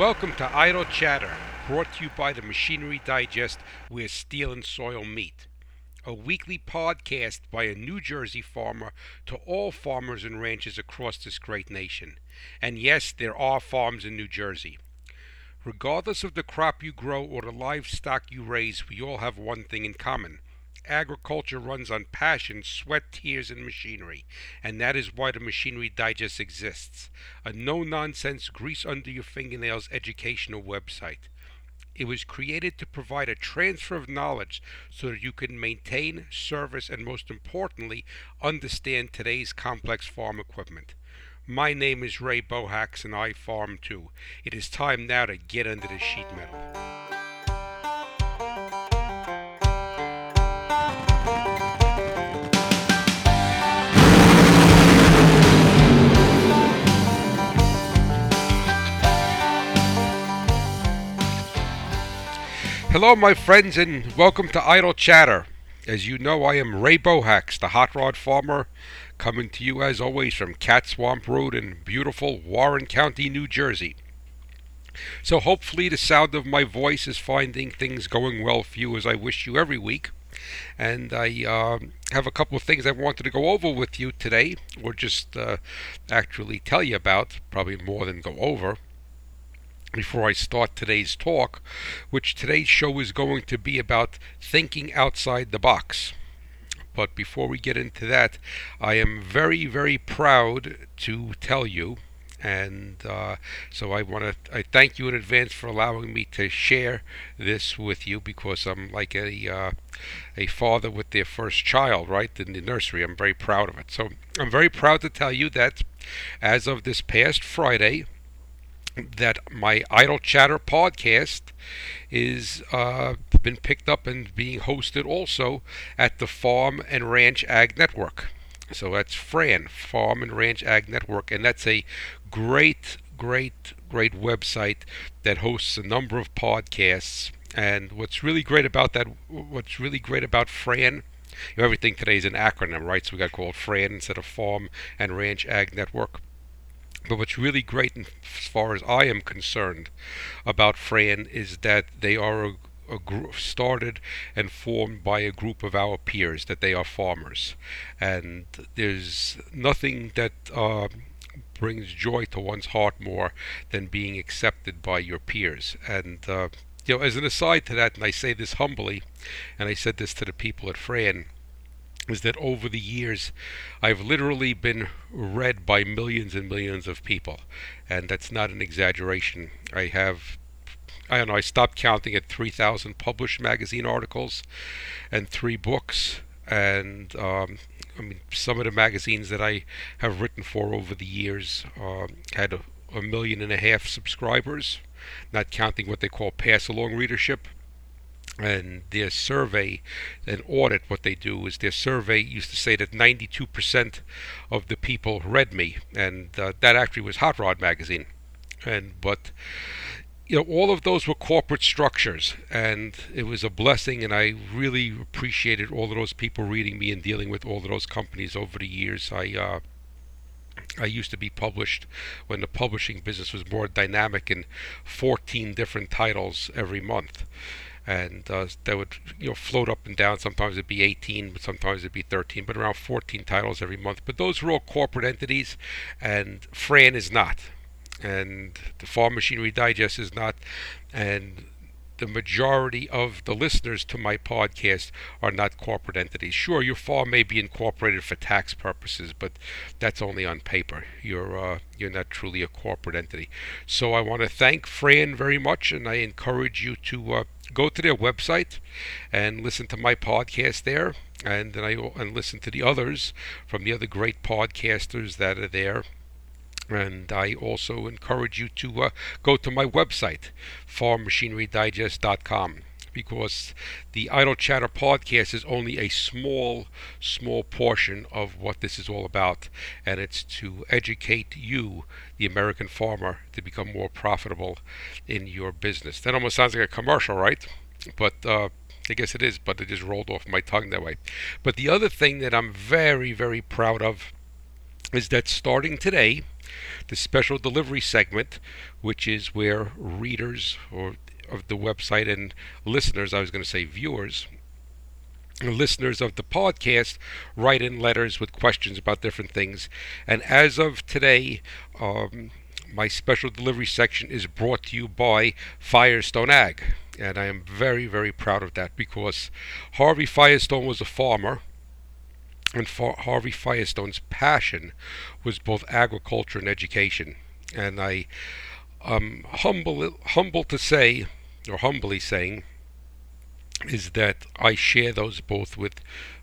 Welcome to Idle Chatter, brought to you by the Machinery Digest, where steel and soil meet. A weekly podcast by a New Jersey farmer to all farmers and ranchers across this great nation. And yes, there are farms in New Jersey. Regardless of the crop you grow or the livestock you raise, we all have one thing in common agriculture runs on passion, sweat, tears, and machinery, and that is why the Machinery Digest exists a no nonsense, grease under your fingernails educational website. It was created to provide a transfer of knowledge so that you can maintain, service, and most importantly, understand today's complex farm equipment. My name is Ray Bohacz and I farm too. It is time now to get under the sheet metal. Hello, my friends, and welcome to Idle Chatter. As you know, I am Ray Bohacz, the hot rod farmer, coming to you as always from Cat Swamp Road in beautiful Warren County, New Jersey. So, hopefully, the sound of my voice is finding things going well for you as I wish you every week. And I uh, have a couple of things I wanted to go over with you today, or just uh, actually tell you about, probably more than go over before I start today's talk, which today's show is going to be about thinking outside the box. But before we get into that, I am very, very proud to tell you, and uh, so I want to I thank you in advance for allowing me to share this with you because I'm like a uh, a father with their first child, right in the nursery. I'm very proud of it. So I'm very proud to tell you that as of this past Friday, that my Idle Chatter podcast is uh, been picked up and being hosted also at the Farm and Ranch Ag Network. So that's FRAN, Farm and Ranch Ag Network, and that's a great, great, great website that hosts a number of podcasts. And what's really great about that, what's really great about FRAN, everything today is an acronym, right? So we got called FRAN instead of Farm and Ranch Ag Network. But what's really great, as far as I am concerned, about Fran is that they are a, a group started and formed by a group of our peers. That they are farmers, and there's nothing that. Uh, brings joy to one's heart more than being accepted by your peers. And uh, you know, as an aside to that, and I say this humbly, and I said this to the people at Fran, is that over the years I've literally been read by millions and millions of people, and that's not an exaggeration. I have I don't know, I stopped counting at 3,000 published magazine articles and three books. And um, I mean, some of the magazines that I have written for over the years uh, had a, a million and a half subscribers, not counting what they call pass along readership and their survey and audit what they do is their survey used to say that 92% of the people read me. And uh, that actually was hot rod magazine. And but you know all of those were corporate structures. And it was a blessing and i really appreciated all of those people reading me and dealing with all of those companies over the years. I uh, I used to be published when the publishing business was more dynamic in 14 different titles every month and uh, that would you know float up and down. Sometimes it'd be 18, but sometimes it'd be 13, but around 14 titles every month. But those were all corporate entities, and Fran is not, and the Farm Machinery Digest is not, and the majority of the listeners to my podcast are not corporate entities. Sure, your farm may be incorporated for tax purposes, but that's only on paper. You're uh, you're not truly a corporate entity. So I want to thank Fran very much, and I encourage you to uh, go to their website and listen to my podcast there, and then I and listen to the others from the other great podcasters that are there. And I also encourage you to uh, go to my website, farmmachinerydigest.com, because the Idle Chatter podcast is only a small, small portion of what this is all about. And it's to educate you, the American farmer, to become more profitable in your business. That almost sounds like a commercial, right? But uh, I guess it is, but it just rolled off my tongue that way. But the other thing that I'm very, very proud of is that starting today, the special delivery segment, which is where readers or of the website and listeners, I was going to say viewers, listeners of the podcast write in letters with questions about different things. And as of today, um, my special delivery section is brought to you by Firestone Ag. And I am very, very proud of that because Harvey Firestone was a farmer. And Harvey Firestone's passion was both agriculture and education. And I am humble, humble to say, or humbly saying, is that I share those both with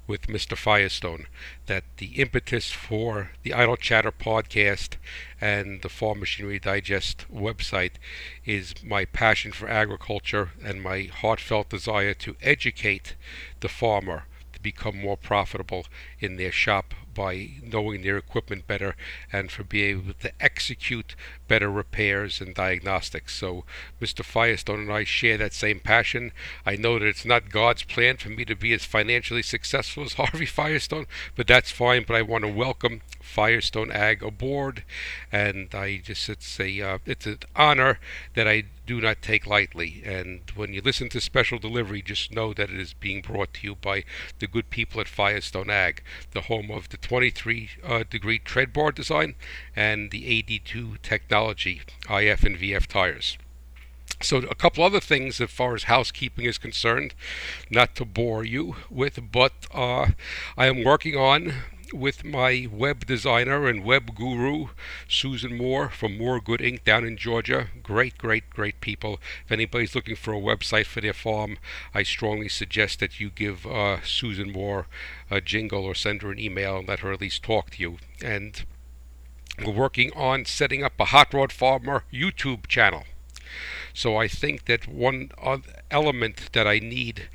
with Mr. Firestone. That the impetus for the Idle Chatter podcast and the Farm Machinery Digest website is my passion for agriculture and my heartfelt desire to educate the farmer to become more profitable in their shop by knowing their equipment better and for being able to execute better repairs and diagnostics. So Mr. Firestone and I share that same passion. I know that it's not God's plan for me to be as financially successful as Harvey Firestone, but that's fine. But I want to welcome Firestone Ag aboard, and I just it's a uh, it's an honor that I do not take lightly. And when you listen to special delivery, just know that it is being brought to you by the good people at Firestone Ag, the home of the 23 uh, degree tread bar design and the AD2 technology IF and VF tires. So, a couple other things as far as housekeeping is concerned, not to bore you with, but uh, I am working on with my web designer and web guru, Susan Moore from Moore Good Inc. down in Georgia. Great, great, great people. If anybody's looking for a website for their farm, I strongly suggest that you give uh, Susan Moore a jingle or send her an email and let her at least talk to you. And we're working on setting up a Hot Rod Farmer YouTube channel. So I think that one element that I need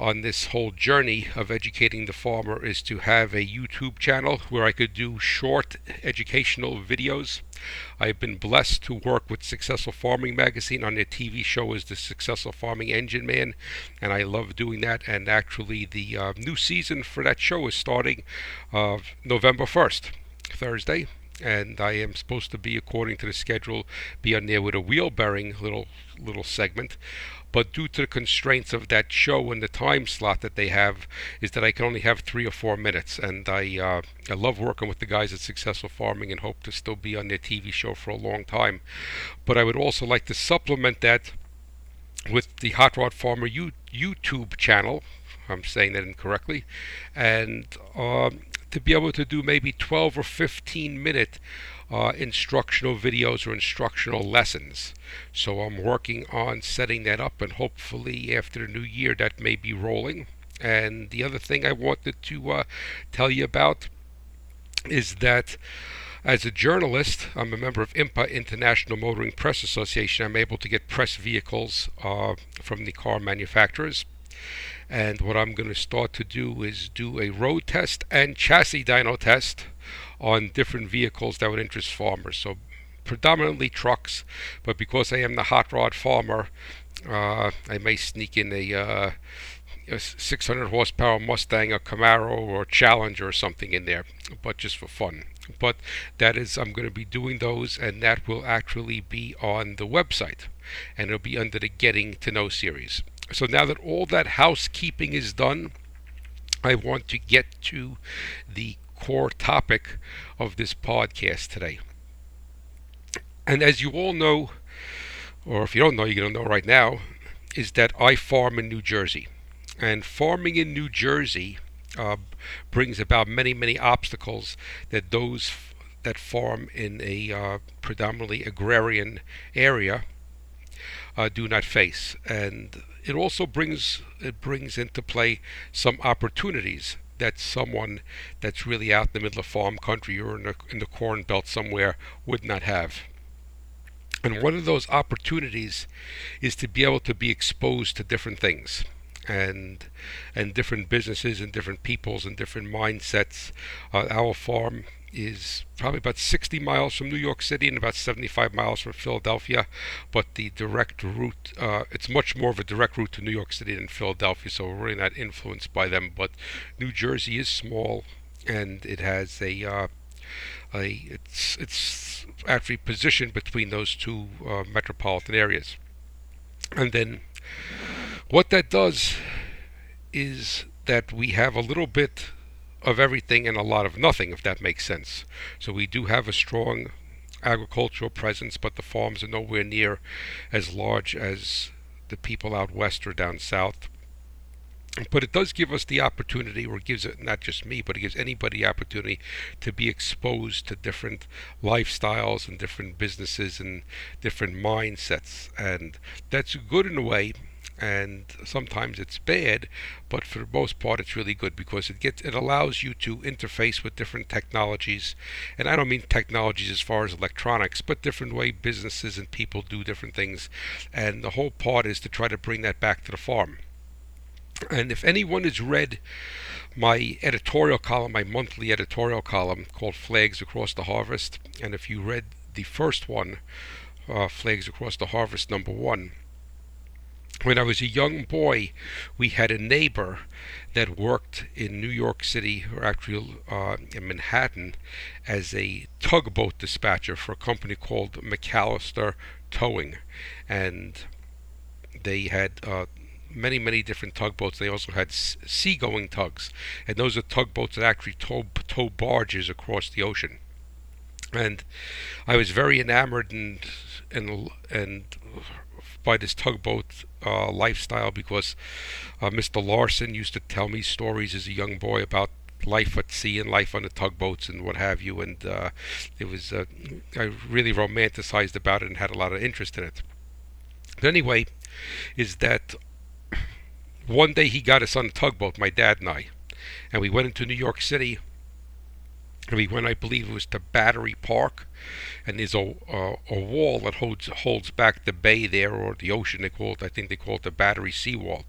on this whole journey of educating the farmer is to have a YouTube channel where I could do short educational videos. I've been blessed to work with Successful Farming Magazine on their TV show as the Successful Farming Engine Man, and I love doing that. And actually, the uh, new season for that show is starting uh, November 1st, Thursday and I am supposed to be, according to the schedule, be on there with a wheel bearing little little segment but due to the constraints of that show and the time slot that they have, is that I can only have three or four minutes. And I uh, I love working with the guys at Successful Farming and hope to still be on their TV show for a long time. But I would also like to supplement that with the Hot Rod Farmer YouTube channel. I'm saying that incorrectly, and um, to be able to do maybe 12 or 15 minute uh, instructional videos or instructional lessons. So I'm working on setting that up, and hopefully after the new year that may be rolling. And the other thing I wanted to uh, tell you about is that as a journalist, I'm a member of IMPA, International Motoring Press Association. I'm able to get press vehicles uh, from the car manufacturers. And what I'm going to start to do is do a road test and chassis dyno test on different vehicles that would interest farmers. So predominantly trucks, but because I am the hot rod farmer, uh, I may sneak in a, uh, a 600 horsepower Mustang, a Camaro, or Challenger or something in there, but just for fun. But that is, I'm going to be doing those, and that will actually be on the website, and it'll be under the Getting to Know series. So now that all that housekeeping is done, I want to get to the core topic of this podcast today. And as you all know, or if you don't know, you're going to know right now, is that I farm in New Jersey. And farming in New Jersey uh, brings about many, many obstacles that those that farm in a uh, predominantly agrarian area uh, do not face. And it also brings it brings into play some opportunities that someone that's really out in the middle of farm country or in the, in the corn belt somewhere would not have. And one of those opportunities is to be able to be exposed to different things and and different businesses and different peoples and different mindsets. Uh, our farm is probably about 60 miles from New York City and about 75 miles from Philadelphia, but the direct route, uh, it's much more of a direct route to New York City than Philadelphia, so we're really not influenced by them. But New Jersey is small and it has a uh, it's it's actually positioned between those two uh, metropolitan areas. And then what that does is that we have a little bit of everything and a lot of nothing, if that makes sense. So we do have a strong agricultural presence, but the farms are nowhere near as large as the people out west or down south. But it does give us the opportunity, or gives it not just me, but it gives anybody the opportunity to be exposed to different lifestyles and different businesses and different mindsets. And that's good in a way, and sometimes it's bad, but for the most part it's really good because it gets it allows you to interface with different technologies, and I don't mean technologies as far as electronics, but different way businesses and people do different things, and the whole part is to try to bring that back to the farm. And if anyone has read my editorial column, my monthly editorial column called Flags Across the Harvest, and if you read the first one, uh, Flags Across the Harvest number one, when I was a young boy, we had a neighbor that worked in New York City, or actually uh, in Manhattan, as a tugboat dispatcher for a company called McAllister Towing. And they had uh, many, many different tugboats. They also had seagoing tugs. And those are tugboats that actually tow, tow barges across the ocean. And I was very enamored and and and by this tugboat uh, lifestyle because uh, Mr. Larson used to tell me stories as a young boy about life at sea and life on the tugboats and what have you, and uh, it was uh, I really romanticized about it and had a lot of interest in it. But anyway, is that one day he got us on a tugboat, my dad and I, and we went into New York City we when I believe it was to Battery Park, and there's a, a, a wall that holds holds back the bay there or the ocean. They call it, I think they call it the Battery Seawall,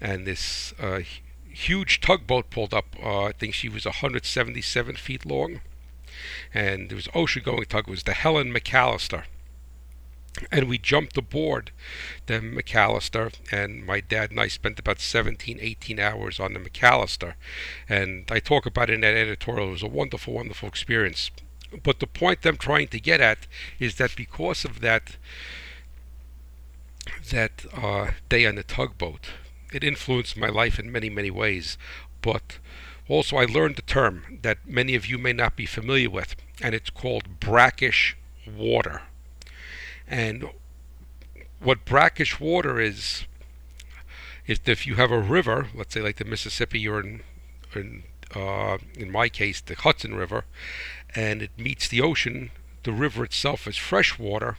and this uh, huge tugboat pulled up. Uh, I think she was 177 feet long, and there was ocean-going tug. It was the Helen McAllister and we jumped aboard the McAllister and my dad and I spent about 17 18 hours on the McAllister. And I talk about it in that editorial. It was a wonderful wonderful experience. But the point I'm trying to get at is that because of that that uh, day on the tugboat it influenced my life in many many ways. But also I learned a term that many of you may not be familiar with and it's called brackish water and what brackish water is, is if you have a river, let's say like the Mississippi or in, in, uh, in my case the Hudson River, and it meets the ocean, the river itself is fresh water,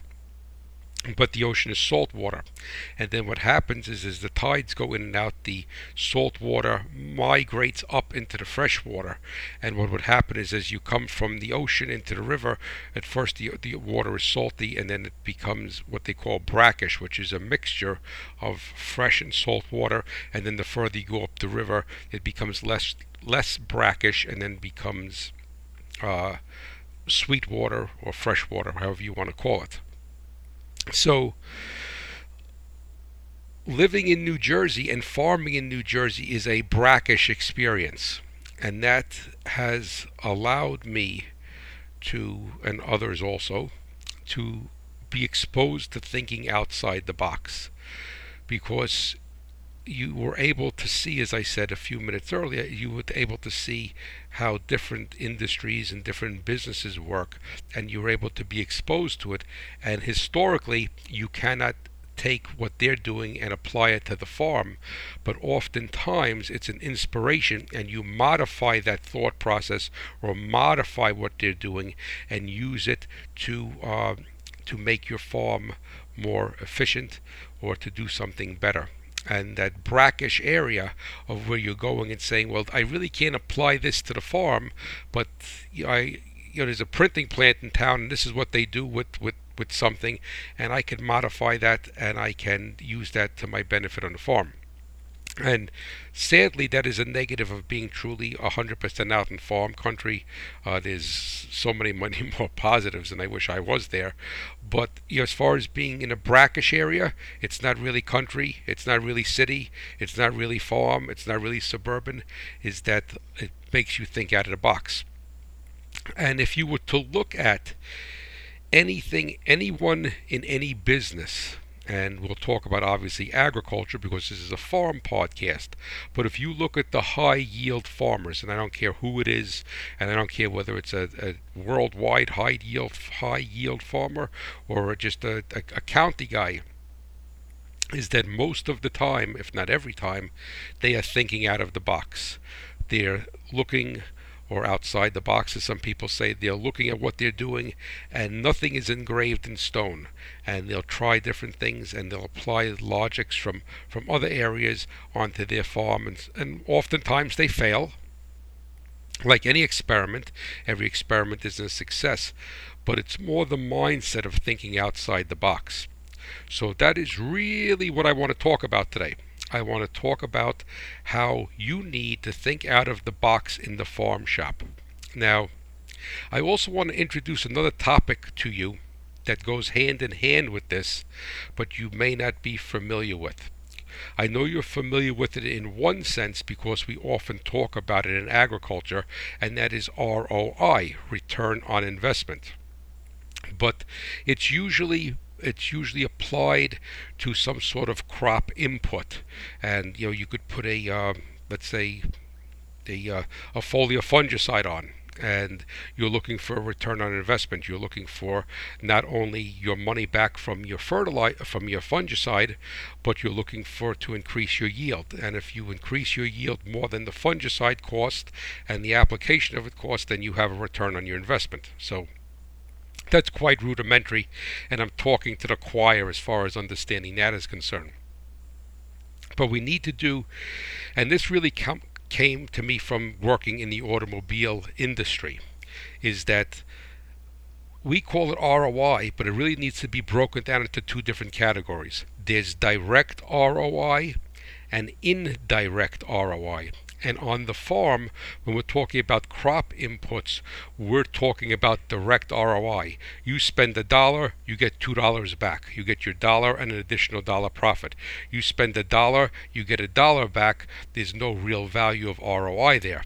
but the ocean is salt water. And then what happens is as the tides go in and out, the salt water migrates up into the fresh water. And what would happen is as you come from the ocean into the river, at first the, the water is salty and then it becomes what they call brackish, which is a mixture of fresh and salt water. And then the further you go up the river, it becomes less less brackish and then becomes uh, sweet water or fresh water, however you want to call it. So, living in New Jersey and farming in New Jersey is a brackish experience. And that has allowed me to, and others also, to be exposed to thinking outside the box. Because you were able to see, as I said a few minutes earlier, you were able to see how different industries and different businesses work, and you were able to be exposed to it. And historically, you cannot take what they're doing and apply it to the farm, but oftentimes it's an inspiration, and you modify that thought process or modify what they're doing and use it to uh, to make your farm more efficient or to do something better and that brackish area of where you're going and saying, well, I really can't apply this to the farm, but I, you know, there's a printing plant in town, and this is what they do with with with something, and I can modify that, and I can use that to my benefit on the farm. And sadly, that is a negative of being truly 100% out in farm country. Uh, there's so many, many more positives, and I wish I was there. But you know, as far as being in a brackish area, it's not really country, it's not really city, it's not really farm, it's not really suburban. Is that it makes you think out of the box. And if you were to look at anything, anyone in any business, and we'll talk about obviously agriculture because this is a farm podcast. But if you look at the high yield farmers, and I don't care who it is, and I don't care whether it's a, a worldwide high yield high yield farmer or just a, a, a county guy, is that most of the time, if not every time, they are thinking out of the box. They're looking or outside the box, as some people say. They're looking at what they're doing, and nothing is engraved in stone. And they'll try different things, and they'll apply logics from, from other areas onto their farm, and, and oftentimes they fail. Like any experiment, every experiment isn't a success, but it's more the mindset of thinking outside the box. So that is really what I want to talk about today. I want to talk about how you need to think out of the box in the farm shop. Now, I also want to introduce another topic to you that goes hand in hand with this, but you may not be familiar with. I know you're familiar with it in one sense because we often talk about it in agriculture, and that is ROI, return on investment. But it's usually it's usually applied to some sort of crop input, and you know you could put a uh, let's say a uh, a foliar fungicide on, and you're looking for a return on investment. You're looking for not only your money back from your fertilizer from your fungicide, but you're looking for to increase your yield. And if you increase your yield more than the fungicide cost and the application of it cost, then you have a return on your investment. So that's quite rudimentary, and I'm talking to the choir as far as understanding that is concerned. But we need to do, and this really com- came to me from working in the automobile industry, is that we call it ROI, but it really needs to be broken down into two different categories. There's direct ROI and indirect ROI. And on the farm, when we're talking about crop inputs, we're talking about direct ROI. You spend a dollar, you get two dollars back. You get your dollar and an additional dollar profit. You spend a dollar, you get a dollar back. There's no real value of ROI there.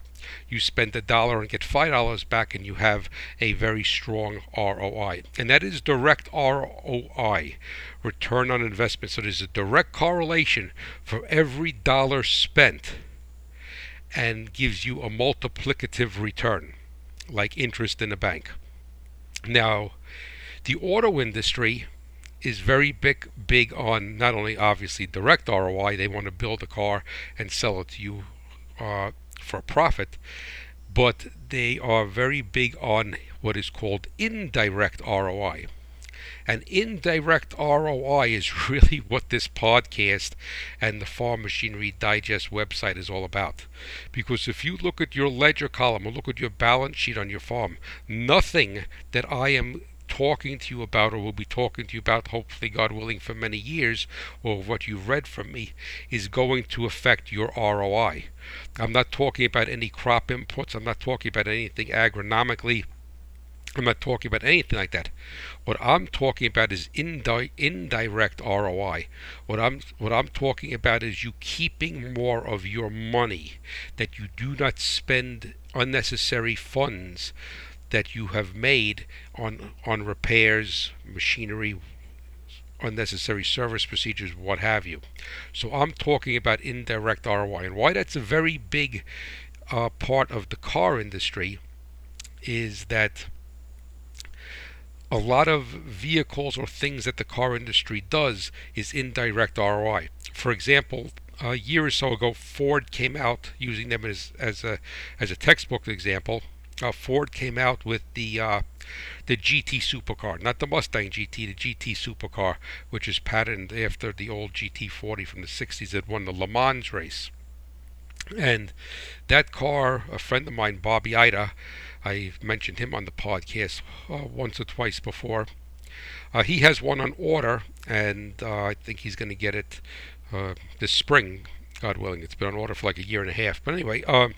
You spend a dollar and get five dollars back, and you have a very strong ROI. And that is direct ROI, return on investment. So there's a direct correlation for every dollar spent and gives you a multiplicative return, like interest in a bank. Now, the auto industry is very big big on not only obviously direct ROI, they want to build a car and sell it to you uh, for a profit, but they are very big on what is called indirect ROI. And indirect ROI is really what this podcast and the Farm Machinery Digest website is all about. Because if you look at your ledger column or look at your balance sheet on your farm, nothing that I am talking to you about or will be talking to you about, hopefully, God willing, for many years, or what you've read from me, is going to affect your ROI. I'm not talking about any crop inputs, I'm not talking about anything agronomically I'm not talking about anything like that. What I'm talking about is indi- indirect ROI. What I'm what I'm talking about is you keeping more of your money that you do not spend unnecessary funds that you have made on on repairs, machinery, unnecessary service procedures, what have you. So I'm talking about indirect ROI and why that's a very big uh, part of the car industry is that a lot of vehicles or things that the car industry does is indirect ROI. For example, a year or so ago, Ford came out using them as as a as a textbook example. Uh, Ford came out with the uh, the GT supercar, not the Mustang GT, the GT supercar, which is patterned after the old GT40 from the 60s that won the Le Mans race. And that car, a friend of mine, Bobby Ida, I've mentioned him on the podcast uh, once or twice before. Uh, he has one on order, and uh, I think he's going to get it uh, this spring, God willing. It's been on order for like a year and a half. But anyway, um,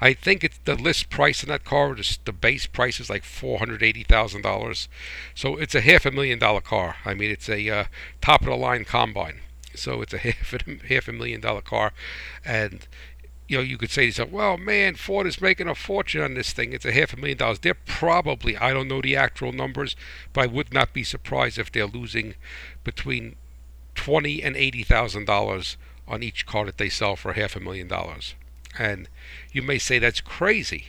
I think it's the list price in that car, the base price is like four hundred eighty thousand dollars. So it's a half a million dollar car. I mean, it's a uh, top of the line combine. So it's a half a, half a million dollar car, and you know, you could say to yourself, well, man, Ford is making a fortune on this thing. It's a half a million dollars. They're probably, I don't know the actual numbers, but I would not be surprised if they're losing between twenty and eighty thousand dollars on each car that they sell for half a million dollars. And you may say that's crazy.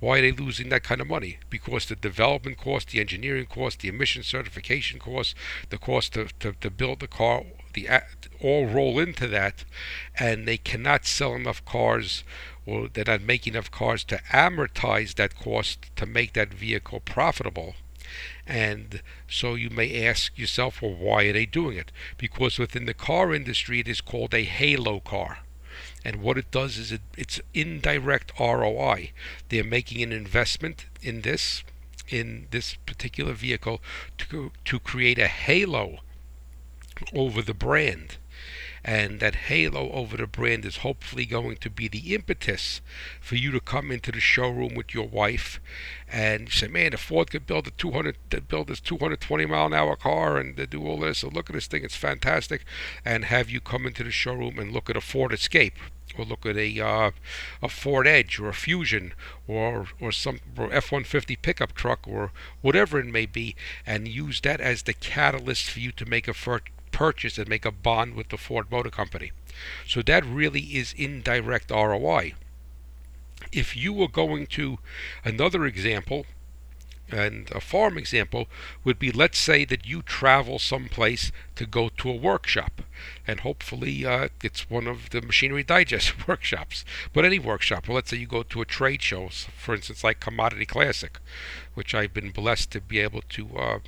Why are they losing that kind of money? Because the development cost, the engineering cost, the emission certification cost, the cost to, to, to build the car, the all roll into that, and they cannot sell enough cars, or they're not making enough cars to amortize that cost to make that vehicle profitable. And so you may ask yourself, well, why are they doing it? Because within the car industry, it is called a halo car. And what it does is it, it's indirect ROI. They're making an investment in this, in this particular vehicle, to to create a halo over the brand. And that halo over the brand is hopefully going to be the impetus for you to come into the showroom with your wife. And say, "Man, if Ford could build a 200, build this 220 mile an hour car and do all this, so look at this thing, it's fantastic," and have you come into the showroom and look at a Ford Escape or look at a uh, a Ford Edge or a Fusion or or some F-150 pickup truck or whatever it may be, and use that as the catalyst for you to make a fir- purchase and make a bond with the Ford Motor Company. So that really is indirect ROI. If you were going to another example, and a farm example would be let's say that you travel someplace to go to a workshop and hopefully uh, it's one of the machinery digest workshops but any workshop well let's say you go to a trade show for instance like commodity classic which i've been blessed to be able to uh,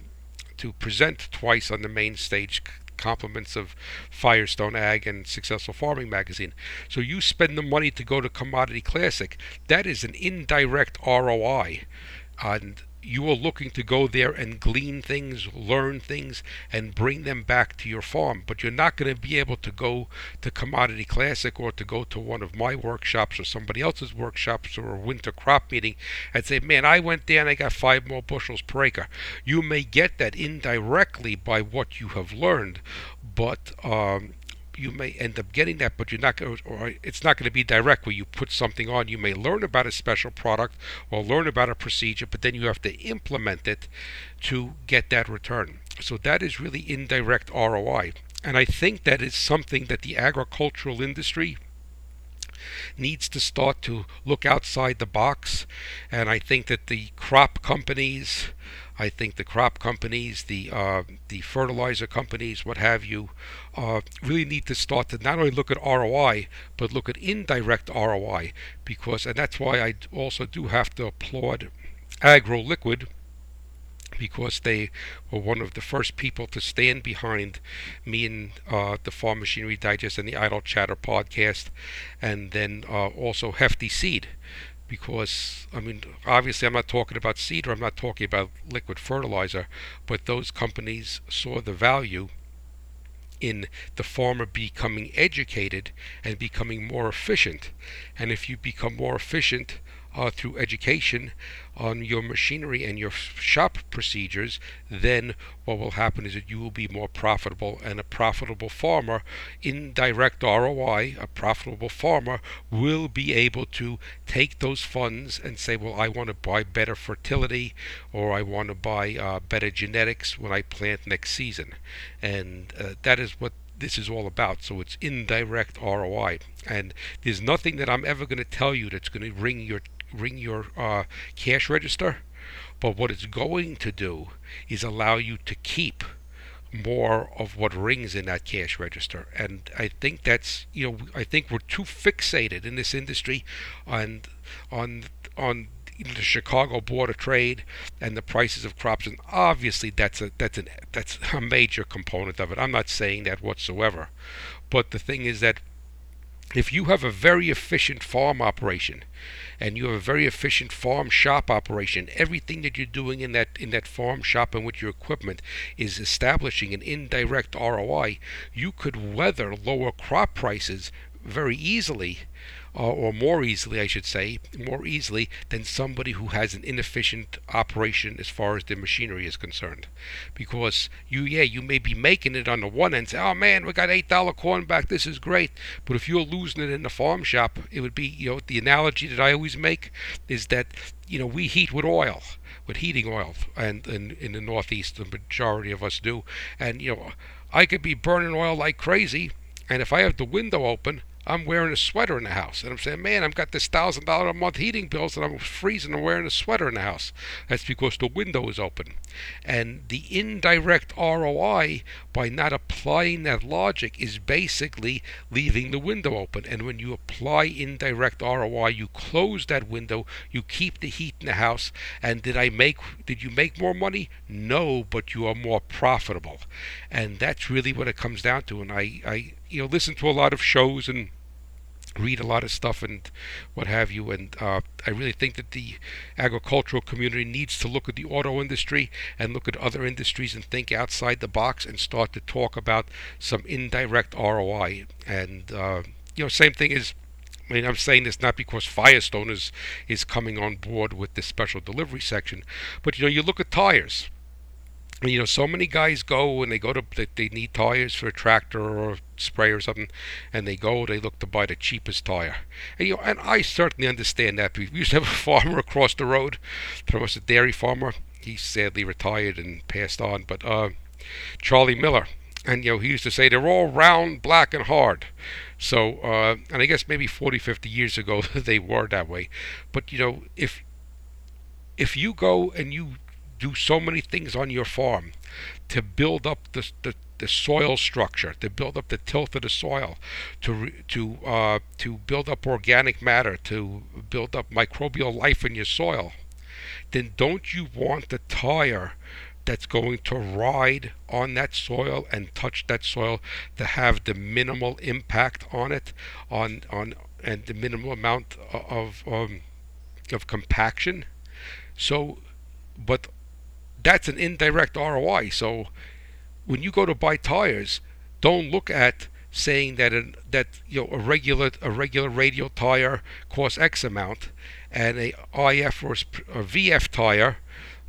to present twice on the main stage compliments of Firestone Ag and Successful Farming magazine. So you spend the money to go to Commodity Classic. That is an indirect ROI. And you are looking to go there and glean things, learn things, and bring them back to your farm. But you're not going to be able to go to Commodity Classic or to go to one of my workshops or somebody else's workshops or a winter crop meeting and say, man, I went there and I got five more bushels per acre. You may get that indirectly by what you have learned, but um, you may end up getting that, but you're not going, or it's not going to be direct where you put something on. You may learn about a special product or learn about a procedure, but then you have to implement it to get that return. So that is really indirect ROI, and I think that is something that the agricultural industry needs to start to look outside the box, and I think that the crop companies I think the crop companies, the uh, the fertilizer companies, what have you, uh, really need to start to not only look at ROI but look at indirect ROI because, and that's why I also do have to applaud AgroLiquid because they were one of the first people to stand behind me and uh, the Farm Machinery Digest and the Idle Chatter podcast, and then uh, also Hefty Seed because I mean obviously I'm not talking about seed or I'm not talking about liquid fertilizer, but those companies saw the value in the farmer becoming educated and becoming more efficient. And if you become more efficient, uh, through education on your machinery and your shop procedures, then what will happen is that you will be more profitable. And a profitable farmer, in direct ROI, a profitable farmer will be able to take those funds and say, well, I want to buy better fertility or I want to buy uh, better genetics when I plant next season. And uh, that is what this is all about. So it's indirect ROI. And there's nothing that I'm ever going to tell you that's going to ring your ring your uh, cash register, but what it's going to do is allow you to keep more of what rings in that cash register. And I think that's you know I think we're too fixated in this industry on on on the Chicago Board of Trade and the prices of crops, and obviously that's a that's an that's a major component of it. I'm not saying that whatsoever, but the thing is that if you have a very efficient farm operation and you have a very efficient farm shop operation everything that you're doing in that in that farm shop and with your equipment is establishing an indirect ROI you could weather lower crop prices very easily uh, or more easily, I should say, more easily than somebody who has an inefficient operation as far as the machinery is concerned. Because you, yeah, you may be making it on the one end, say, oh man, we got eight dollar corn back, this is great. But if you're losing it in the farm shop, it would be, you know, the analogy that I always make is that, you know, we heat with oil with heating oil, and in the Northeast, the majority of us do. And you know, I could be burning oil like crazy, and if I have the window open, I'm wearing a sweater in the house. And I'm saying, man, I've got this thousand dollar a month heating bills and I'm freezing and wearing a sweater in the house. That's because the window is open. And the indirect ROI by not applying that logic is basically leaving the window open. And when you apply indirect ROI, you close that window, you keep the heat in the house. And did I make did you make more money? No, but you are more profitable. And that's really what it comes down to. And I, I you know listen to a lot of shows and read a lot of stuff and what have you. And uh, I really think that the agricultural community needs to look at the auto industry and look at other industries and think outside the box and start to talk about some indirect ROI. And uh, you know, same thing is. I mean, I'm saying this not because Firestone is, is coming on board with this special delivery section, but you know, you look at tires you know, so many guys go and they go to they need tires for a tractor or a spray or something, and they go they look to buy the cheapest tire. And you know, and I certainly understand that. We used to have a farmer across the road. There was a dairy farmer. He sadly retired and passed on. But uh, Charlie Miller, and you know, he used to say they're all round, black, and hard. So, uh, and I guess maybe 40, 50 years ago they were that way. But you know, if if you go and you do so many things on your farm to build up the, the, the soil structure, to build up the tilth of the soil, to to uh, to build up organic matter, to build up microbial life in your soil, then don't you want the tire that's going to ride on that soil and touch that soil to have the minimal impact on it, on on and the minimal amount of um, of compaction. So, but that's an indirect ROI. So when you go to buy tires, don't look at saying that a, that you know a regular a regular radial tire costs X amount, and a IF or a VF tire,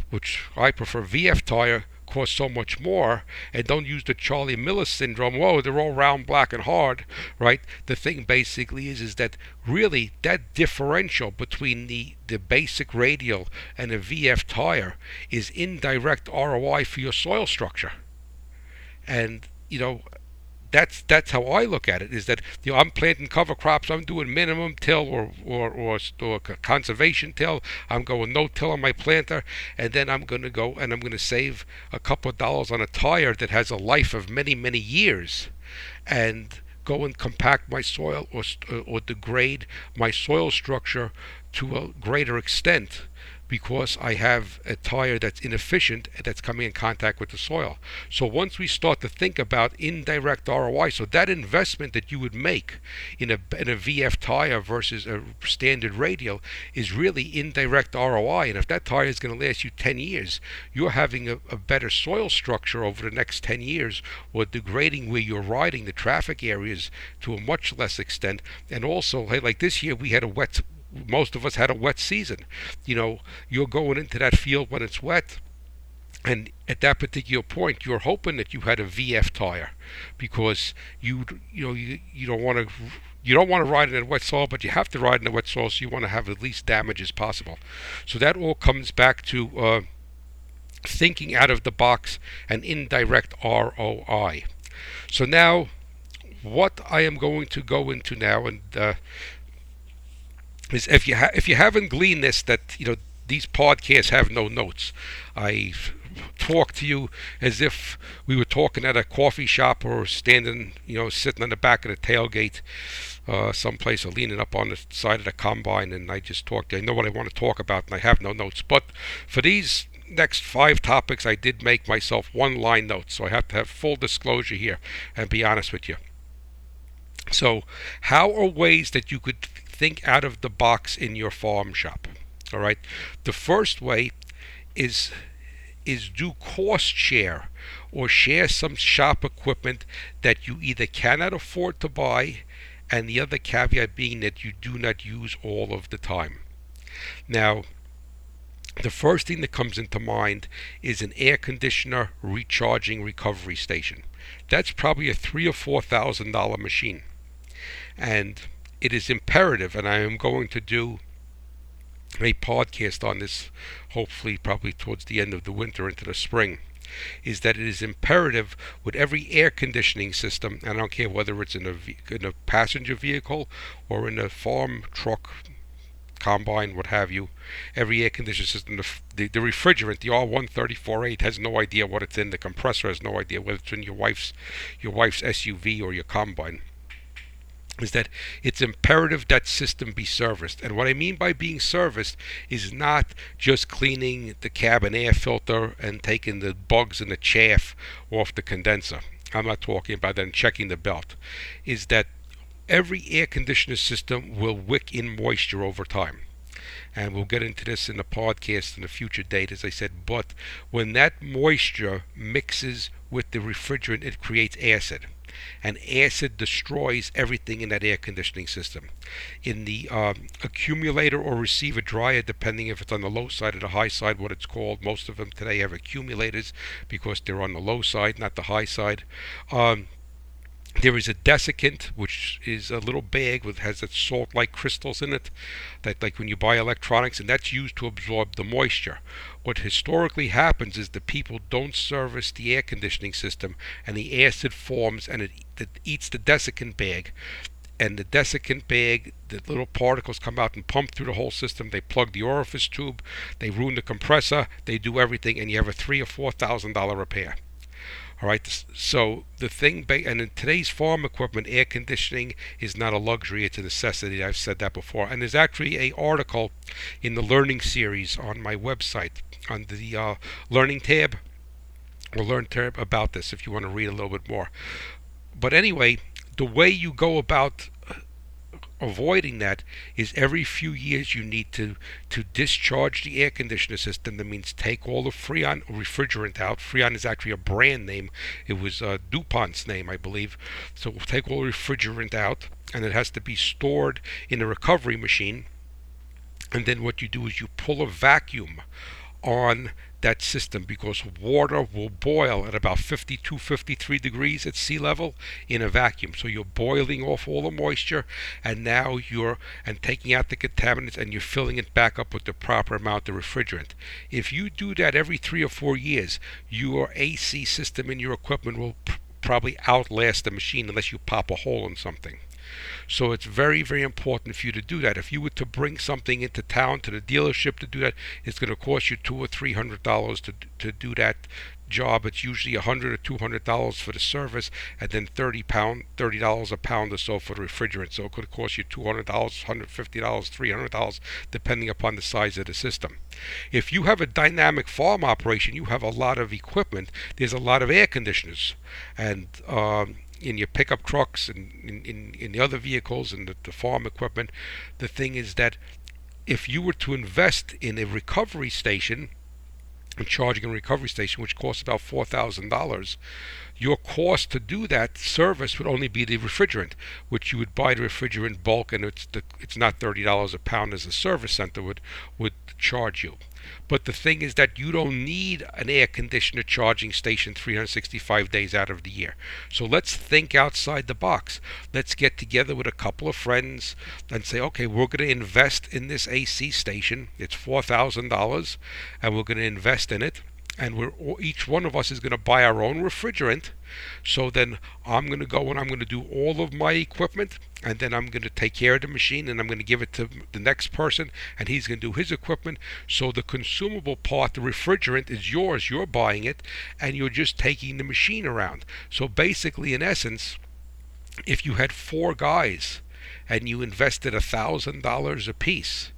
which I prefer VF tire, cost so much more and don't use the Charlie Miller syndrome. Whoa, they're all round, black, and hard, right? The thing basically is is that really that differential between the the basic radial and a VF tire is indirect ROI for your soil structure. And you know, that's that's how I look at it. Is that you know I'm planting cover crops. I'm doing minimum till or or or, or conservation till. I'm going no till on my planter, and then I'm going to go and I'm going to save a couple of dollars on a tire that has a life of many many years, and go and compact my soil or or degrade my soil structure to a greater extent because I have a tire that's inefficient that's coming in contact with the soil. So once we start to think about indirect ROI, so that investment that you would make in a, in a VF tire versus a standard radial is really indirect ROI. And if that tire is going to last you 10 years, you're having a, a better soil structure over the next 10 years or degrading where you're riding the traffic areas to a much less extent. And also, hey, like this year, we had a wet most of us had a wet season. You know, you're going into that field when it's wet, and at that particular point, you're hoping that you had a VF tire because you you know you, you don't want to you don't want to ride in a wet soil, but you have to ride in a wet soil, so you want to have the least damage as possible. So that all comes back to uh, thinking out of the box and indirect ROI. So now, what I am going to go into now, and uh, is if you ha- if you haven't gleaned this that you know these podcasts have no notes. I talk to you as if we were talking at a coffee shop or standing, you know, sitting on the back of the tailgate, uh, someplace or leaning up on the side of the combine, and I just talk. I know what I want to talk about, and I have no notes. But for these next five topics, I did make myself one line notes, so I have to have full disclosure here and be honest with you. So, how are ways that you could think out of the box in your farm shop. All right. The first way is is do cost share or share some shop equipment that you either cannot afford to buy and the other caveat being that you do not use all of the time. Now, the first thing that comes into mind is an air conditioner recharging recovery station. That's probably a three or four thousand dollar machine. And it is imperative, and I am going to do a podcast on this, hopefully, probably towards the end of the winter into the spring, is that it is imperative with every air conditioning system, and I don't care whether it's in a, in a passenger vehicle or in a farm truck combine, what have you. Every air conditioning system, the, the, the refrigerant, the R134A, has no idea what it's in. The compressor has no idea whether it's in your wife's your wife's SUV or your combine. Is that it's imperative that system be serviced. And what I mean by being serviced is not just cleaning the cabin air filter and taking the bugs and the chaff off the condenser. I'm not talking about that checking the belt. Is that every air conditioner system will wick in moisture over time. And we'll get into this in the podcast in a future date, as I said. But when that moisture mixes with the refrigerant, it creates acid. And acid destroys everything in that air conditioning system. In the um, accumulator or receiver dryer, depending if it's on the low side or the high side, what it's called, most of them today have accumulators because they're on the low side, not the high side. Um, there is a desiccant, which is a little bag with has salt-like crystals in it, that like when you buy electronics, and that's used to absorb the moisture. What historically happens is the people don't service the air conditioning system, and the acid forms and it, it eats the desiccant bag. And the desiccant bag, the little particles come out and pump through the whole system. They plug the orifice tube, they ruin the compressor, they do everything, and you have a three or four thousand dollar repair. All right. So the thing, and in today's farm equipment, air conditioning is not a luxury; it's a necessity. I've said that before. And there's actually a article in the learning series on my website on the uh, learning tab or learn tab about this if you want to read a little bit more. But anyway, the way you go about avoiding that is every few years you need to to discharge the air conditioner system. That means take all the Freon refrigerant out. Freon is actually a brand name. It was uh, DuPont's name, I believe. So we'll take all the refrigerant out, and it has to be stored in a recovery machine. And then what you do is you pull a vacuum on that system because water will boil at about 52, 53 degrees at sea level in a vacuum. So you're boiling off all the moisture and now you're and taking out the contaminants and you're filling it back up with the proper amount of refrigerant. If you do that every three or four years, your AC system in your equipment will pr- probably outlast the machine unless you pop a hole in something. So it's very, very important for you to do that. If you were to bring something into town to the dealership to do that, it's going to cost you two or three hundred dollars to to do that job. It's usually a hundred or two hundred dollars for the service, and then thirty pound, thirty dollars a pound or so for the refrigerant. So it could cost you two hundred dollars, hundred fifty dollars, three hundred dollars, depending upon the size of the system. If you have a dynamic farm operation, you have a lot of equipment. There's a lot of air conditioners, and um, in your pickup trucks and in, in, in the other vehicles and the, the farm equipment. The thing is that if you were to invest in a recovery station, a charging and recovery station, which costs about four thousand dollars, your cost to do that service would only be the refrigerant, which you would buy the refrigerant bulk, and it's the, it's not thirty dollars a pound as a service center would would charge you. But the thing is that you don't need an air conditioner charging station 365 days out of the year. So let's think outside the box. Let's get together with a couple of friends and say, okay, we're going to invest in this AC station. It's $4,000 and we're going to invest in it and we're each one of us is going to buy our own refrigerant. So then I'm going to go and I'm going to do all of my equipment, and then I'm going to take care of the machine, and I'm going to give it to the next person, and he's going to do his equipment. So the consumable part, the refrigerant, is yours. You're buying it, and you're just taking the machine around. So basically, in essence, if you had four guys and you invested a thousand dollars a piece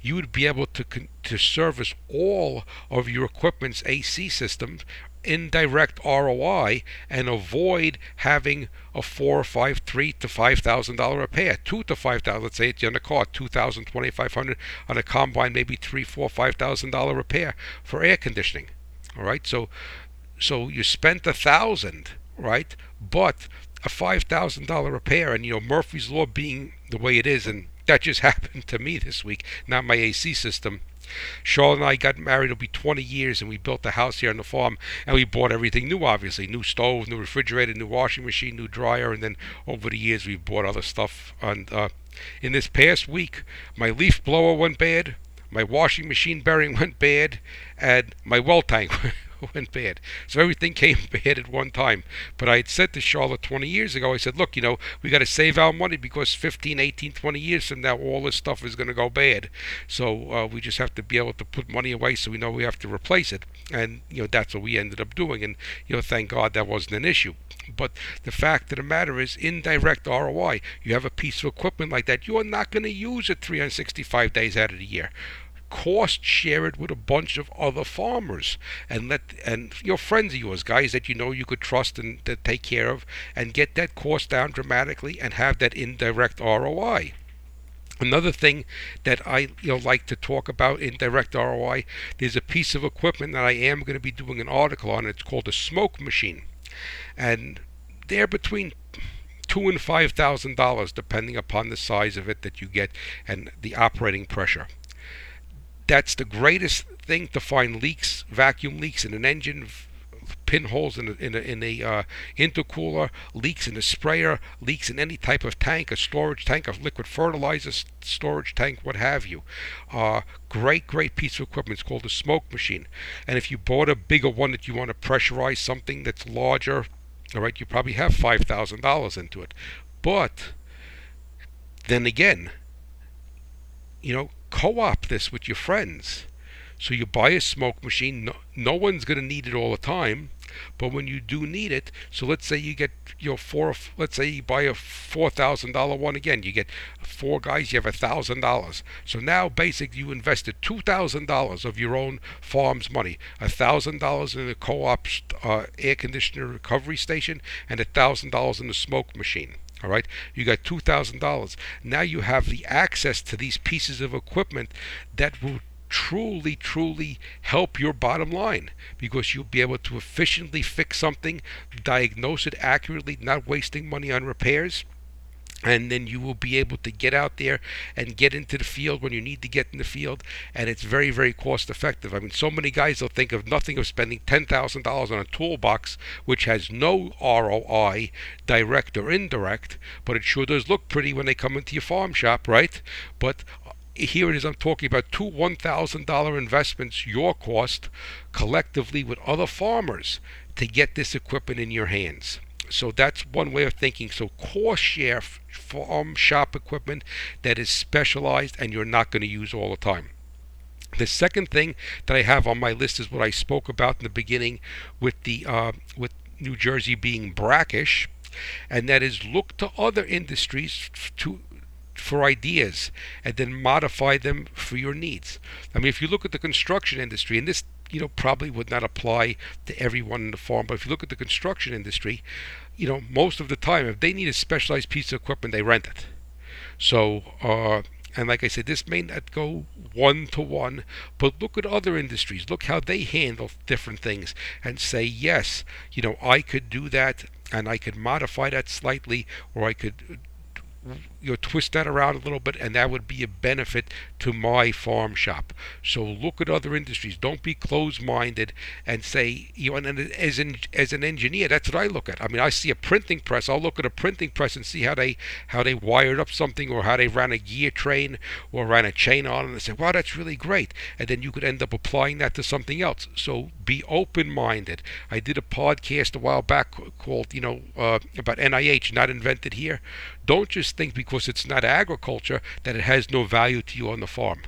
you would be able to to service all of your equipment's AC systems in direct ROI and avoid having a four or five, three to five thousand dollar repair, two to five thousand. Let's say it's on a car, two thousand, twenty five hundred on a combine, maybe three, four, five thousand dollar repair for air conditioning. All right, so so you spent a thousand, right? But a five thousand dollar repair, and you know Murphy's law being the way it is, and that just happened to me this week, not my AC system. Charlotte and I got married. It'll be 20 years, and we built a house here on the farm, and we bought everything new. Obviously, new stove, new refrigerator, new washing machine, new dryer, and then over the years we've bought other stuff. And uh, in this past week, my leaf blower went bad, my washing machine bearing went bad, and my well tank went bad. So everything came bad at one time. But I had said to Charlotte 20 years ago, I said, look, you know, we got to save our money because 15, 18, 20 years from now, all this stuff is going to go bad. So uh, we just have to be able to put money away so we know we have to replace it. And, you know, that's what we ended up doing. And, you know, thank God that wasn't an issue. But the fact of the matter is, indirect ROI, you have a piece of equipment like that, you are not going to use it 365 days out of the year cost share it with a bunch of other farmers and let and your friends of yours guys that you know you could trust and take care of and get that cost down dramatically and have that indirect ROI Another thing that I you know like to talk about in direct ROI, there's a piece of equipment that I am going to be doing an article on. It's called a smoke machine, and they're between two and five thousand dollars, depending upon the size of it that you get and the operating pressure that's the greatest thing to find leaks, vacuum leaks in an engine, pinholes in a, in a, in a uh, intercooler, leaks in a sprayer, leaks in any type of tank, a storage tank, a liquid fertilizer storage tank, what have you. Uh, great, great piece of equipment. It's called a smoke machine. And if you bought a bigger one that you want to pressurize something that's larger, all right, you probably have $5,000 into it. But then again, you know, co-op this with your friends. So you buy a smoke machine. No, no one's going to need it all the time, but when you do need it, so let's say you get your four. Let's say you buy a four thousand dollar one again. You get four guys. You have a thousand dollars. So now basically you invested two thousand dollars of your own farm's money. A thousand dollars in the co-op uh, air conditioner recovery station, and a thousand dollars in the smoke machine. All right, you got two thousand dollars. Now you have the access to these pieces of equipment that will truly, truly help your bottom line because you'll be able to efficiently fix something, diagnose it accurately, not wasting money on repairs and then you will be able to get out there and get into the field when you need to get in the field. And it's very very cost effective. I mean so many guys will think of nothing of spending $10000 on a toolbox which has no roi direct or indirect but it sure does look pretty when they come into your farm shop right? But here it is i'm talking about two $1000 investments your cost collectively with other farmers to get this equipment in your hands so that's one way of thinking. So cost share farm shop equipment that is specialized and you're not going to use all the time. The second thing that I have on my list is what I spoke about in the beginning with the uh, with New Jersey being brackish, and that is look to other industries to for ideas and then modify them for your needs. I mean, if you look at the construction industry, and this you know probably would not apply to everyone in the farm, but if you look at the construction industry, you know most of the time if they need a specialized piece of equipment, they rent it. So. Uh, and like I said, this may not go one to one, but look at other industries. Look how they handle different things and say, yes, you know, I could do that and I could modify that slightly, or I could you know, twist that around a little bit, and that would be a benefit to my farm shop. So look at other industries. Don't be closed-minded and say, you know, and as an as an engineer, that's what I look at. I mean, I see a printing press. I'll look at a printing press and see how they how they wired up something, or how they ran a gear train, or ran a chain on, and I say, wow, that's really great. And then you could end up applying that to something else. So be open-minded. I did a podcast a while back called, you know, uh, about NIH, not invented here. Don't just think because it's not agriculture that it has no value to you on the farm.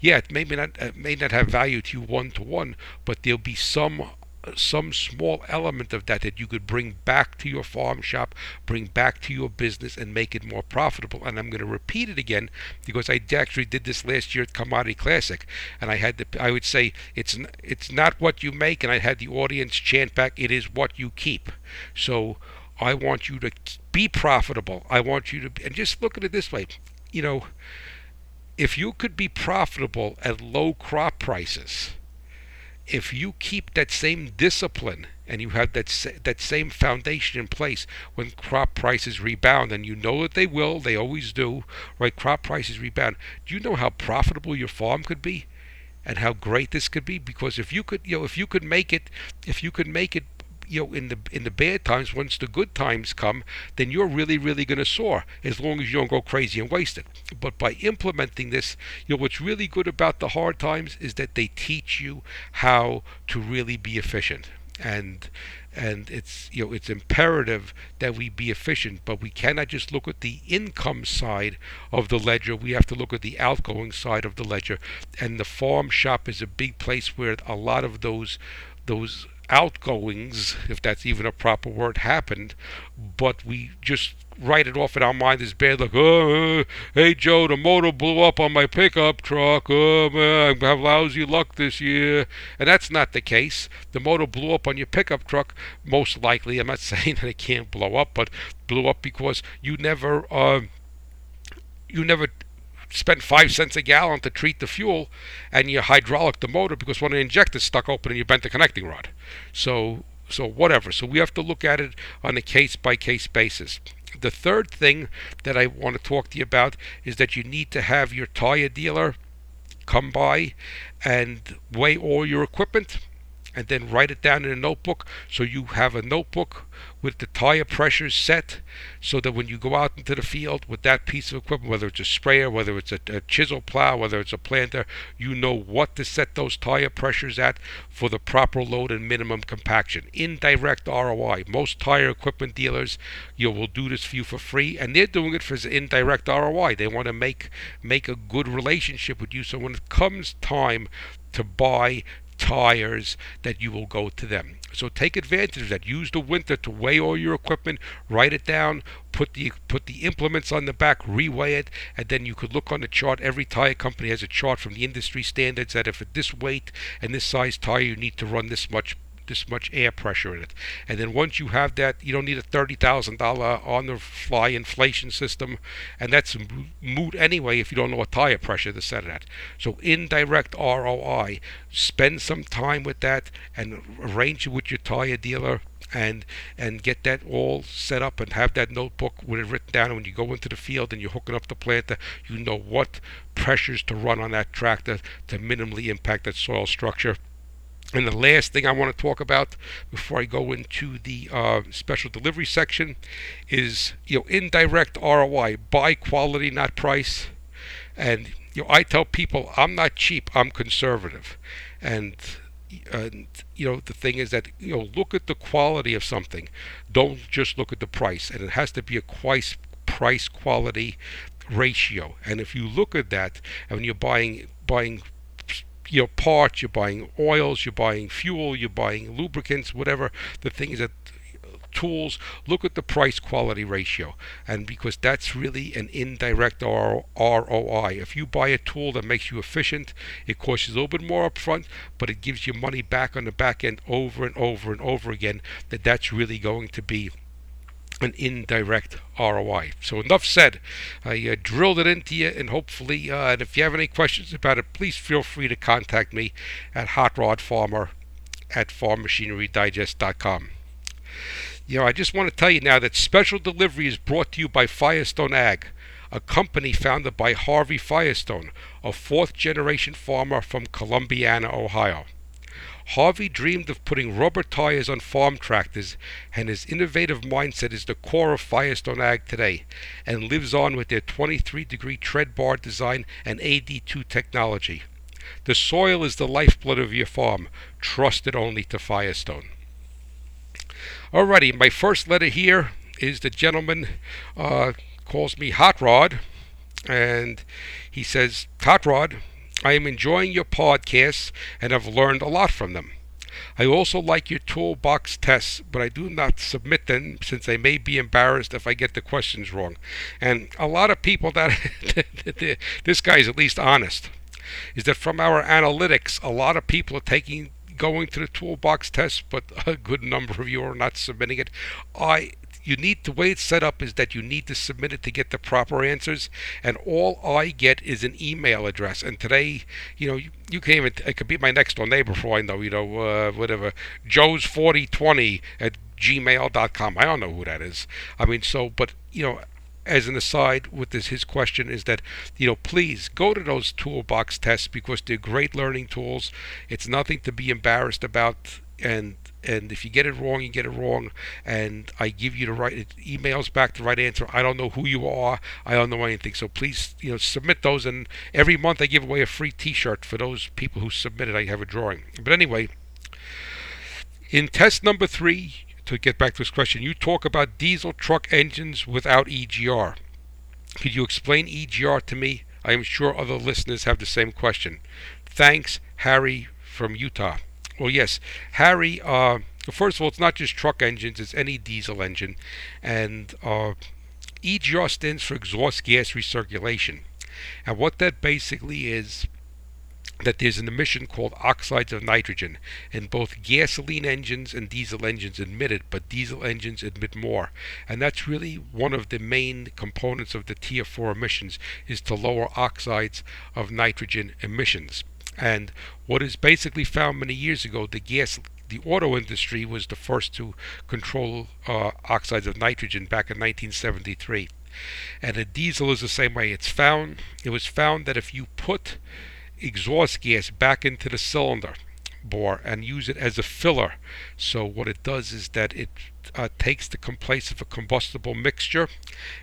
Yeah, it may not it may not have value to you one to one, but there'll be some some small element of that that you could bring back to your farm shop, bring back to your business, and make it more profitable. And I'm going to repeat it again because I actually did this last year at Commodity Classic, and I had the I would say it's it's not what you make, and I had the audience chant back, "It is what you keep." So I want you to be profitable. I want you to, and just look at it this way. You know, if you could be profitable at low crop prices, if you keep that same discipline and you have that sa- that same foundation in place when crop prices rebound, and you know that they will, they always do, right? Crop prices rebound. Do you know how profitable your farm could be, and how great this could be? Because if you could, you know, if you could make it, if you could make it you know in the in the bad times once the good times come then you're really really going to soar as long as you don't go crazy and waste it. But by implementing this you know what's really good about the hard times is that they teach you how to really be efficient. And and it's you know it's imperative that we be efficient but we cannot just look at the income side of the ledger. We have to look at the outgoing side of the ledger. And the farm shop is a big place where a lot of those those outgoings if that's even a proper word happened but we just write it off in our mind as bad, like, oh, hey Joe, the motor blew up on my pickup truck. Oh man, I have lousy luck this year. And that's not the case. The motor blew up on your pickup truck, most likely. I'm not saying that it can't blow up, but blew up because you never, uh, you never spent five cents a gallon to treat the fuel, and you hydraulic the motor because of the injectors stuck open and you bent the connecting rod. So so whatever. So we have to look at it on a case by case basis. The third thing that I want to talk to you about is that you need to have your tire dealer come by and weigh all your equipment and then write it down in a notebook so you have a notebook with the tire pressures set so that when you go out into the field with that piece of equipment, whether it's a sprayer, whether it's a, a, chisel plow, whether it's a planter, you know what to set those tire pressures at for the proper load and minimum compaction. Indirect ROI. Most tire equipment dealers you will do this for you for free, and they're doing it for indirect ROI. They want to make make a good relationship with you. So when it comes time to buy tires that you will go to them. So take advantage of that. Use the winter to weigh all your equipment, write it down, put the put the implements on the back, reweigh it, and then you could look on the chart. Every tire company has a chart from the industry standards that if at this weight and this size tire you need to run this much this much air pressure in it. And then once you have that, you don't need a $30,000 on the fly inflation system. And that's moot anyway if you don't know what tire pressure to set it at. So indirect ROI, spend some time with that and arrange it with your tire dealer and and get that all set up and have that notebook with it written down. And when you go into the field and you're hooking up the planter, you know what pressures to run on that tractor to minimally impact that soil structure. And the last thing I want to talk about before I go into the uh, special delivery section is you know indirect ROI, buy quality, not price. And you know I tell people I'm not cheap, I'm conservative. And and you know the thing is that you know look at the quality of something, don't just look at the price. And it has to be a price price quality ratio. And if you look at that, and when you're buying buying you know parts, you're buying oils, you're buying fuel, you're buying lubricants, whatever the thing is that tools look at the price quality ratio. And because that's really an indirect ROI if you buy a tool that makes you efficient it costs you a little bit more upfront but it gives you money back on the back end over and over and over again that that's really going to be an indirect ROI. So enough said. I uh, drilled it into you, and hopefully, uh, and if you have any questions about it, please feel free to contact me at Hot Rod Farmer at FarmMachineryDigest.com. You know, I just want to tell you now that special delivery is brought to you by Firestone Ag, a company founded by Harvey Firestone, a fourth generation farmer from Columbiana, Ohio. Harvey dreamed of putting rubber tires on farm tractors, and his innovative mindset is the core of Firestone Ag today, and lives on with their 23 degree tread bar design and AD2 technology. The soil is the lifeblood of your farm. Trust it only to Firestone. Alrighty, my first letter here is the gentleman uh, calls me Hot Rod, and he says, Hot Rod, I am enjoying your podcasts and have learned a lot from them. I also like your toolbox tests, but I do not submit them since I may be embarrassed if I get the questions wrong. And a lot of people that this guy is at least honest is that from our analytics, a lot of people are taking going to the toolbox test, but a good number of you are not submitting it. I you need the way it's set up is that you need to submit it to get the proper answers, and all I get is an email address. And today, you know, you, you can even it could be my next door neighbor for I know, you know, uh, whatever, Joe's forty twenty at gmail.com. I don't know who that is. I mean, so, but you know, as an aside with this his question is that you know please go to those toolbox tests because they're great learning tools it's nothing to be embarrassed about and and if you get it wrong, you get it wrong, and I give you the right emails back the right answer. I don't know who you are. I don't know anything. So please, you know, submit those, and every month I give away a free T-shirt for those people who submitted. I have a drawing. But anyway, in test number three, to get back to this question, you talk about diesel truck engines without EGR. Could you explain EGR to me? I am sure other listeners have the same question. Thanks, Harry from Utah. Well, yes, Harry. Uh, first of all, it's not just truck engines; it's any diesel engine, and uh, EGR stands for exhaust gas recirculation. And what that basically is, that there's an emission called oxides of nitrogen, and both gasoline engines and diesel engines emit it, but diesel engines emit more. And that's really one of the main components of the Tier 4 emissions, is to lower oxides of nitrogen emissions. And what is basically found many years ago, the gas, the auto industry was the first to control uh, oxides of nitrogen back in 1973. And a diesel is the same way. It's found. It was found that if you put exhaust gas back into the cylinder bore and use it as a filler. So what it does is that it uh, takes the place of a combustible mixture,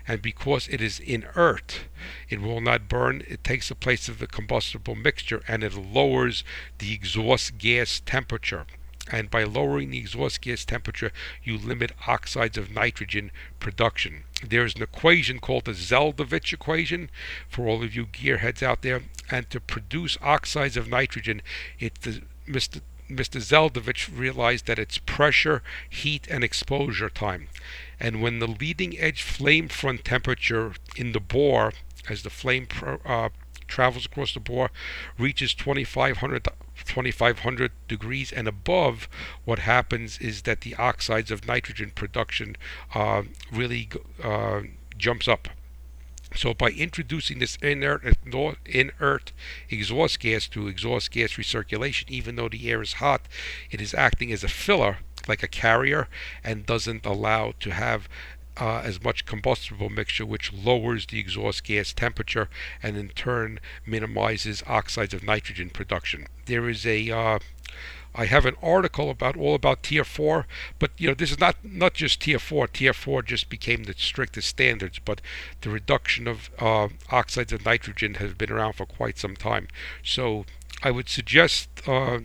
and because it is inert, it will not burn. It takes the place of the combustible mixture, and it lowers the exhaust gas temperature. And by lowering the exhaust gas temperature, you limit oxides of nitrogen production. There's an equation called the Zeldovich equation for all of you gearheads out there. And to produce oxides of nitrogen, it's the Mr. Mr. Zeldovich realized that it's pressure, heat, and exposure time. And when the leading edge flame front temperature in the bore, as the flame uh, travels across the bore, reaches 2500, 2500 degrees and above, what happens is that the oxides of nitrogen production uh, really uh, jumps up. So by introducing this inert, inert exhaust gas to exhaust gas recirculation, even though the air is hot, it is acting as a filler, like a carrier, and doesn't allow to have uh, as much combustible mixture, which lowers the exhaust gas temperature and in turn minimizes oxides of nitrogen production. There is a uh, I have an article about all about Tier 4, but you know this is not not just Tier 4. Tier 4 just became the strictest standards, but the reduction of uh, oxides of nitrogen has been around for quite some time. So I would suggest. Uh,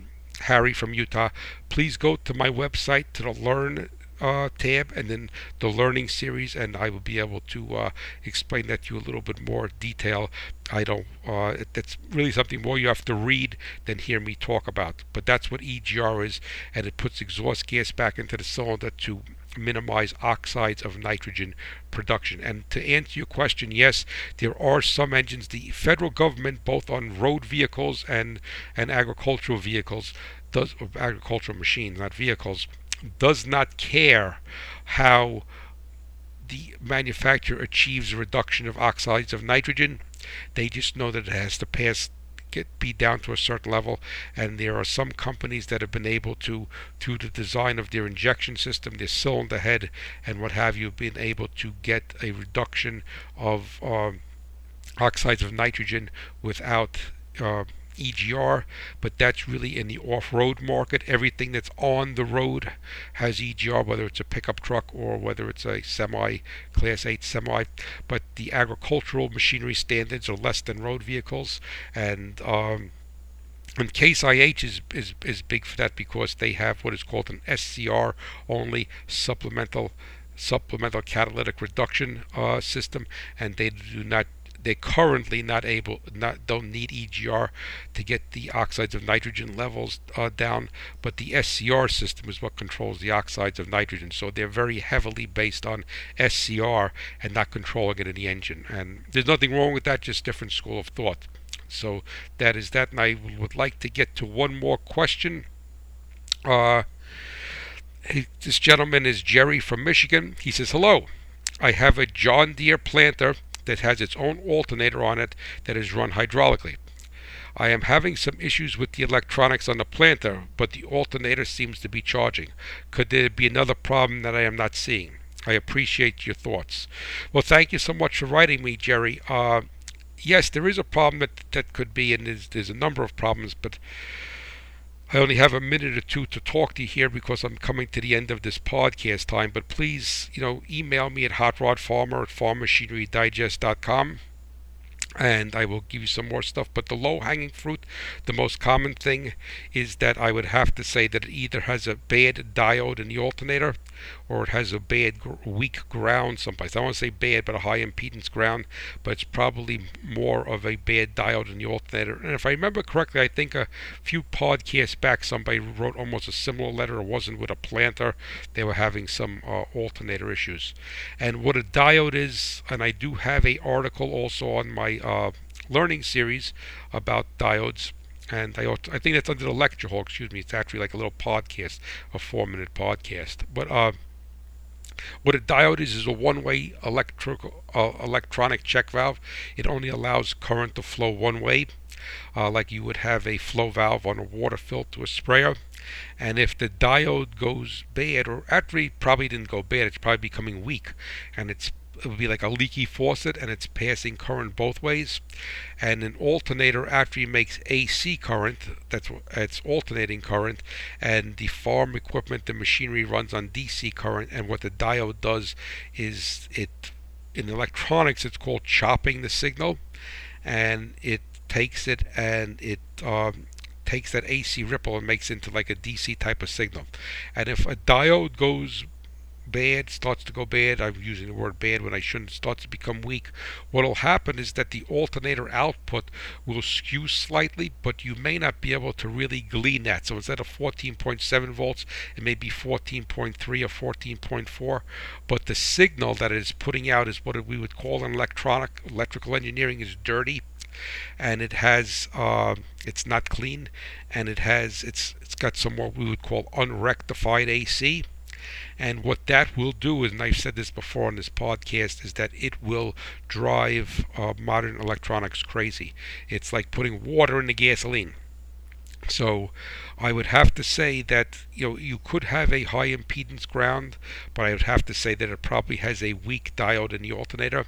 Harry from Utah, please go to my website to the Learn uh, tab and then the learning series and I will be able to uh, explain that to you a little bit more detail I don't uh, that's really something more you have to read than hear me talk about but that's what EGR is and it puts exhaust gas back into the cylinder to minimize oxides of nitrogen production. And to answer your question, yes, there are some engines. The federal government, both on road vehicles and and agricultural vehicles, does agricultural machines, not vehicles, does not care how the manufacturer achieves reduction of oxides of nitrogen. They just know that it has to pass get be down to a certain level and there are some companies that have been able to through the design of their injection system their cylinder head and what have you been able to get a reduction of uh, oxides of nitrogen without uh, EGR, but that's really in the off-road market. Everything that's on the road has EGR, whether it's a pickup truck or whether it's a semi, Class 8 semi. But the agricultural machinery standards are less than road vehicles, and um, and Case IH is, is, is big for that because they have what is called an SCR only supplemental supplemental catalytic reduction uh, system, and they do not they're currently not able, not don't need EGR to get the oxides of nitrogen levels uh, down, but the SCR system is what controls the oxides of nitrogen. So they're very heavily based on SCR and not controlling it in the engine. And there's nothing wrong with that, just different school of thought. So that is that, and I would like to get to one more question. Uh, this gentleman is Jerry from Michigan. He says, Hello, I have a John Deere planter that has its own alternator on it that is run hydraulically. I am having some issues with the electronics on the planter, but the alternator seems to be charging. Could there be another problem that I am not seeing? I appreciate your thoughts. Well, thank you so much for writing me, Jerry. Uh, yes, there is a problem that that could be, and there's, there's a number of problems, but I only have a minute or two to talk to you here because I'm coming to the end of this podcast time. But please, you know, email me at hotrodfarmer at farmmachinerydigest.com and I will give you some more stuff. But the low hanging fruit, the most common thing is that I would have to say that it either has a bad diode in the alternator or it has a bad, weak ground someplace. I don't want to say bad, but a high impedance ground, but it's probably more of a bad diode in the alternator. And if I remember correctly, I think a few podcasts back somebody wrote almost a similar letter. It wasn't with a planter, they were having some uh, alternator issues. And what a diode is, and I do have a article also on my uh, learning series about diodes and I, I think that's under the lecture hall. Excuse me, it's actually like a little podcast, a four-minute podcast. But uh, what a diode is is a one-way electrical uh, electronic check valve. It only allows current to flow one way, uh, like you would have a flow valve on a water filter a sprayer. And if the diode goes bad, or actually probably didn't go bad, it's probably becoming weak, and it's it would be like a leaky faucet and it's passing current both ways. And an alternator actually makes AC current, that's it's alternating current, and the farm equipment, the machinery runs on DC current. And what the diode does is it, in electronics, it's called chopping the signal, and it takes it and it um, takes that AC ripple and makes it into like a DC type of signal. And if a diode goes bad, starts to go bad, I'm using the word bad when I shouldn't, starts to become weak, what will happen is that the alternator output will skew slightly, but you may not be able to really glean that. So instead of 14.7 volts, it may be 14.3 or 14.4, but the signal that it is putting out is what we would call in electronic electrical engineering is dirty and it has uh, it's not clean and it has it's it's got some what we would call unrectified AC and what that will do is, and I've said this before on this podcast, is that it will drive uh, modern electronics crazy. It's like putting water in the gasoline. So I would have to say that you know you could have a high impedance ground, but I would have to say that it probably has a weak diode in the alternator.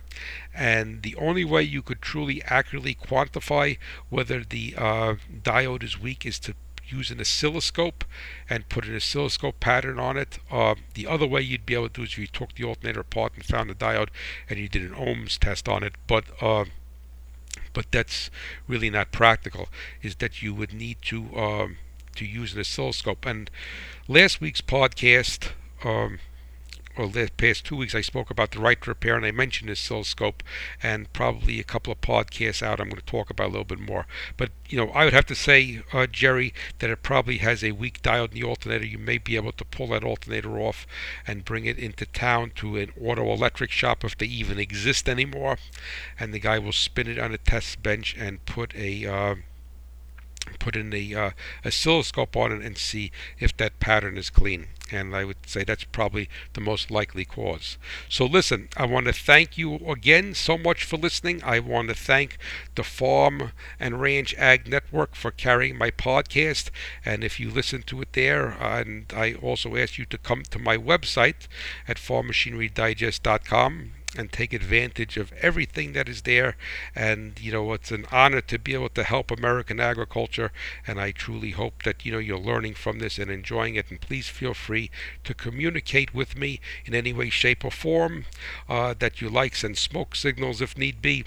And the only way you could truly accurately quantify whether the uh, diode is weak is to use an oscilloscope and put an oscilloscope pattern on it. Uh, the other way you'd be able to do is if you took the alternator apart and found the diode and you did an ohms test on it. But uh, but that's really not practical. Is that you would need to um, to use an oscilloscope. And last week's podcast. Um, well, the past two weeks I spoke about the right to repair, and I mentioned oscilloscope, and probably a couple of podcasts out I'm going to talk about a little bit more. But you know, I would have to say, uh, Jerry, that it probably has a weak diode in the alternator. You may be able to pull that alternator off and bring it into town to an auto electric shop if they even exist anymore, and the guy will spin it on a test bench and put a uh, put in the uh, oscilloscope on it and see if that pattern is clean. And I would say that's probably the most likely cause. So listen, I want to thank you again so much for listening. I want to thank the Farm and Ranch Ag Network for carrying my podcast. And if you listen to it there, and I also ask you to come to my website at farmmachinerydigest.com and take advantage of everything that is there. And you know, it's an honor to be able to help American agriculture. And I truly hope that you know you're learning from this and enjoying it. And please feel free to communicate with me in any way, shape, or form uh, that you like. Send smoke signals if need be.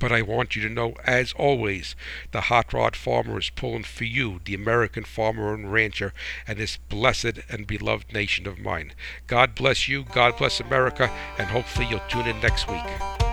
But I want you to know, as always, the hot rod farmer is pulling for you, the American farmer and rancher, and this blessed and beloved nation of mine. God bless you, God bless America, and hopefully you'll tune in next week.